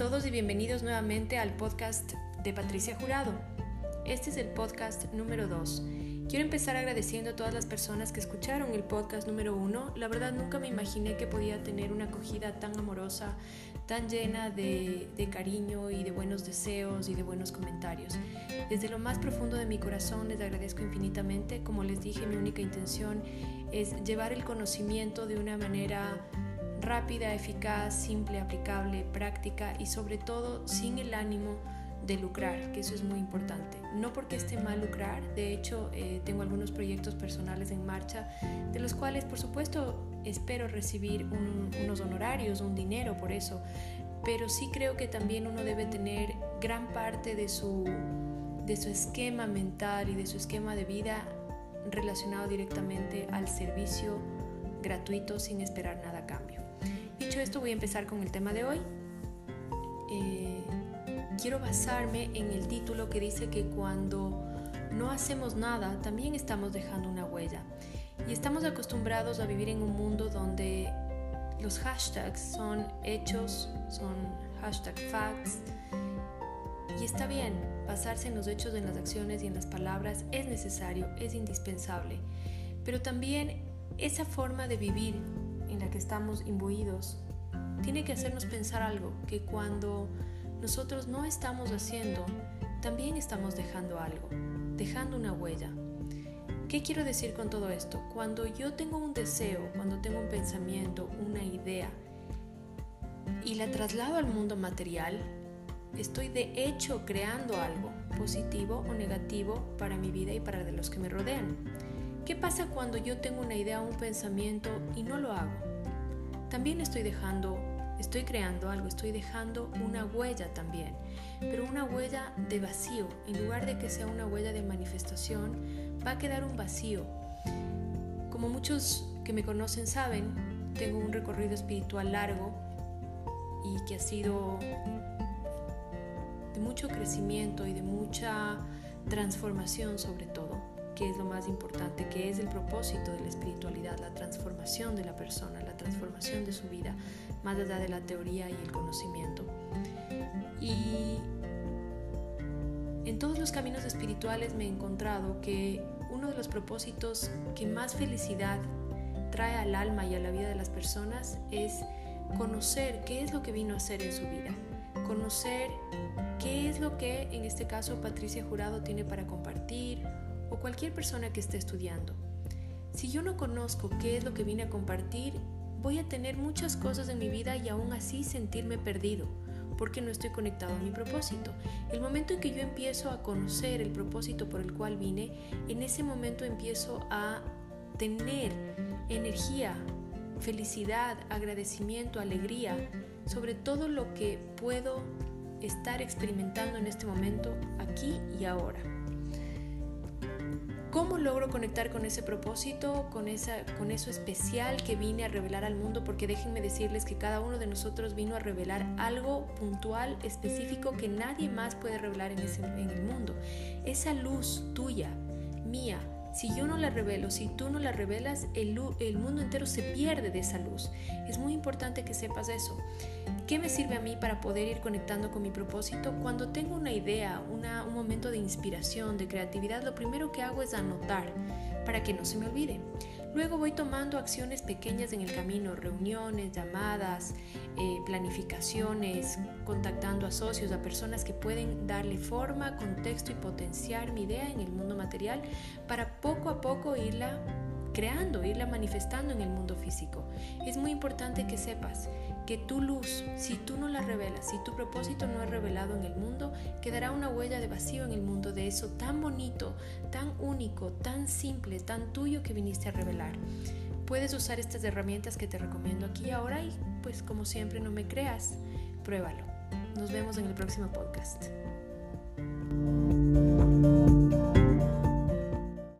todos y bienvenidos nuevamente al podcast de Patricia Jurado. Este es el podcast número 2. Quiero empezar agradeciendo a todas las personas que escucharon el podcast número 1. La verdad nunca me imaginé que podía tener una acogida tan amorosa, tan llena de, de cariño y de buenos deseos y de buenos comentarios. Desde lo más profundo de mi corazón les agradezco infinitamente. Como les dije, mi única intención es llevar el conocimiento de una manera rápida, eficaz, simple, aplicable, práctica y sobre todo sin el ánimo de lucrar, que eso es muy importante. No porque esté mal lucrar, de hecho eh, tengo algunos proyectos personales en marcha, de los cuales por supuesto espero recibir unos honorarios, un dinero por eso, pero sí creo que también uno debe tener gran parte de su, de su esquema mental y de su esquema de vida relacionado directamente al servicio gratuito sin esperar nada a cambio. Dicho esto, voy a empezar con el tema de hoy. Eh, quiero basarme en el título que dice que cuando no hacemos nada, también estamos dejando una huella. Y estamos acostumbrados a vivir en un mundo donde los hashtags son hechos, son hashtag facts. Y está bien, basarse en los hechos, en las acciones y en las palabras es necesario, es indispensable. Pero también esa forma de vivir en la que estamos imbuidos tiene que hacernos pensar algo, que cuando nosotros no estamos haciendo, también estamos dejando algo, dejando una huella. ¿Qué quiero decir con todo esto? Cuando yo tengo un deseo, cuando tengo un pensamiento, una idea, y la traslado al mundo material, estoy de hecho creando algo positivo o negativo para mi vida y para los que me rodean. ¿Qué pasa cuando yo tengo una idea o un pensamiento y no lo hago? También estoy dejando, estoy creando algo, estoy dejando una huella también, pero una huella de vacío. En lugar de que sea una huella de manifestación, va a quedar un vacío. Como muchos que me conocen saben, tengo un recorrido espiritual largo y que ha sido de mucho crecimiento y de mucha transformación sobre todo que es lo más importante, que es el propósito de la espiritualidad, la transformación de la persona, la transformación de su vida, más allá de la teoría y el conocimiento. Y en todos los caminos espirituales me he encontrado que uno de los propósitos que más felicidad trae al alma y a la vida de las personas es conocer qué es lo que vino a hacer en su vida, conocer qué es lo que en este caso Patricia Jurado tiene para compartir o cualquier persona que esté estudiando. Si yo no conozco qué es lo que vine a compartir, voy a tener muchas cosas en mi vida y aún así sentirme perdido porque no estoy conectado a mi propósito. El momento en que yo empiezo a conocer el propósito por el cual vine, en ese momento empiezo a tener energía, felicidad, agradecimiento, alegría sobre todo lo que puedo estar experimentando en este momento, aquí y ahora. ¿Cómo logro conectar con ese propósito, con, esa, con eso especial que vine a revelar al mundo? Porque déjenme decirles que cada uno de nosotros vino a revelar algo puntual, específico, que nadie más puede revelar en, ese, en el mundo. Esa luz tuya, mía, si yo no la revelo, si tú no la revelas, el, el, mundo entero se pierde de esa luz. Es muy importante que sepas eso. ¿Qué me sirve a mí para poder ir conectando con mi propósito? Cuando tengo una idea, un momento de inspiración, de creatividad, lo primero que hago es anotar para que no se me olvide. Luego voy tomando acciones pequeñas en el camino, reuniones, llamadas, eh, planificaciones, contactando a socios, a personas que pueden darle forma, contexto y potenciar mi idea en el mundo material para poco a poco irla creando, irla manifestando en el mundo físico. Es muy importante que sepas que tu luz, si tú no la revelas, si tu propósito no es revelado en el mundo, quedará una huella de vacío en el mundo de eso tan bonito, tan único, tan simple, tan tuyo que viniste a revelar. Puedes usar estas herramientas que te recomiendo aquí y ahora y pues como siempre no me creas, pruébalo. Nos vemos en el próximo podcast.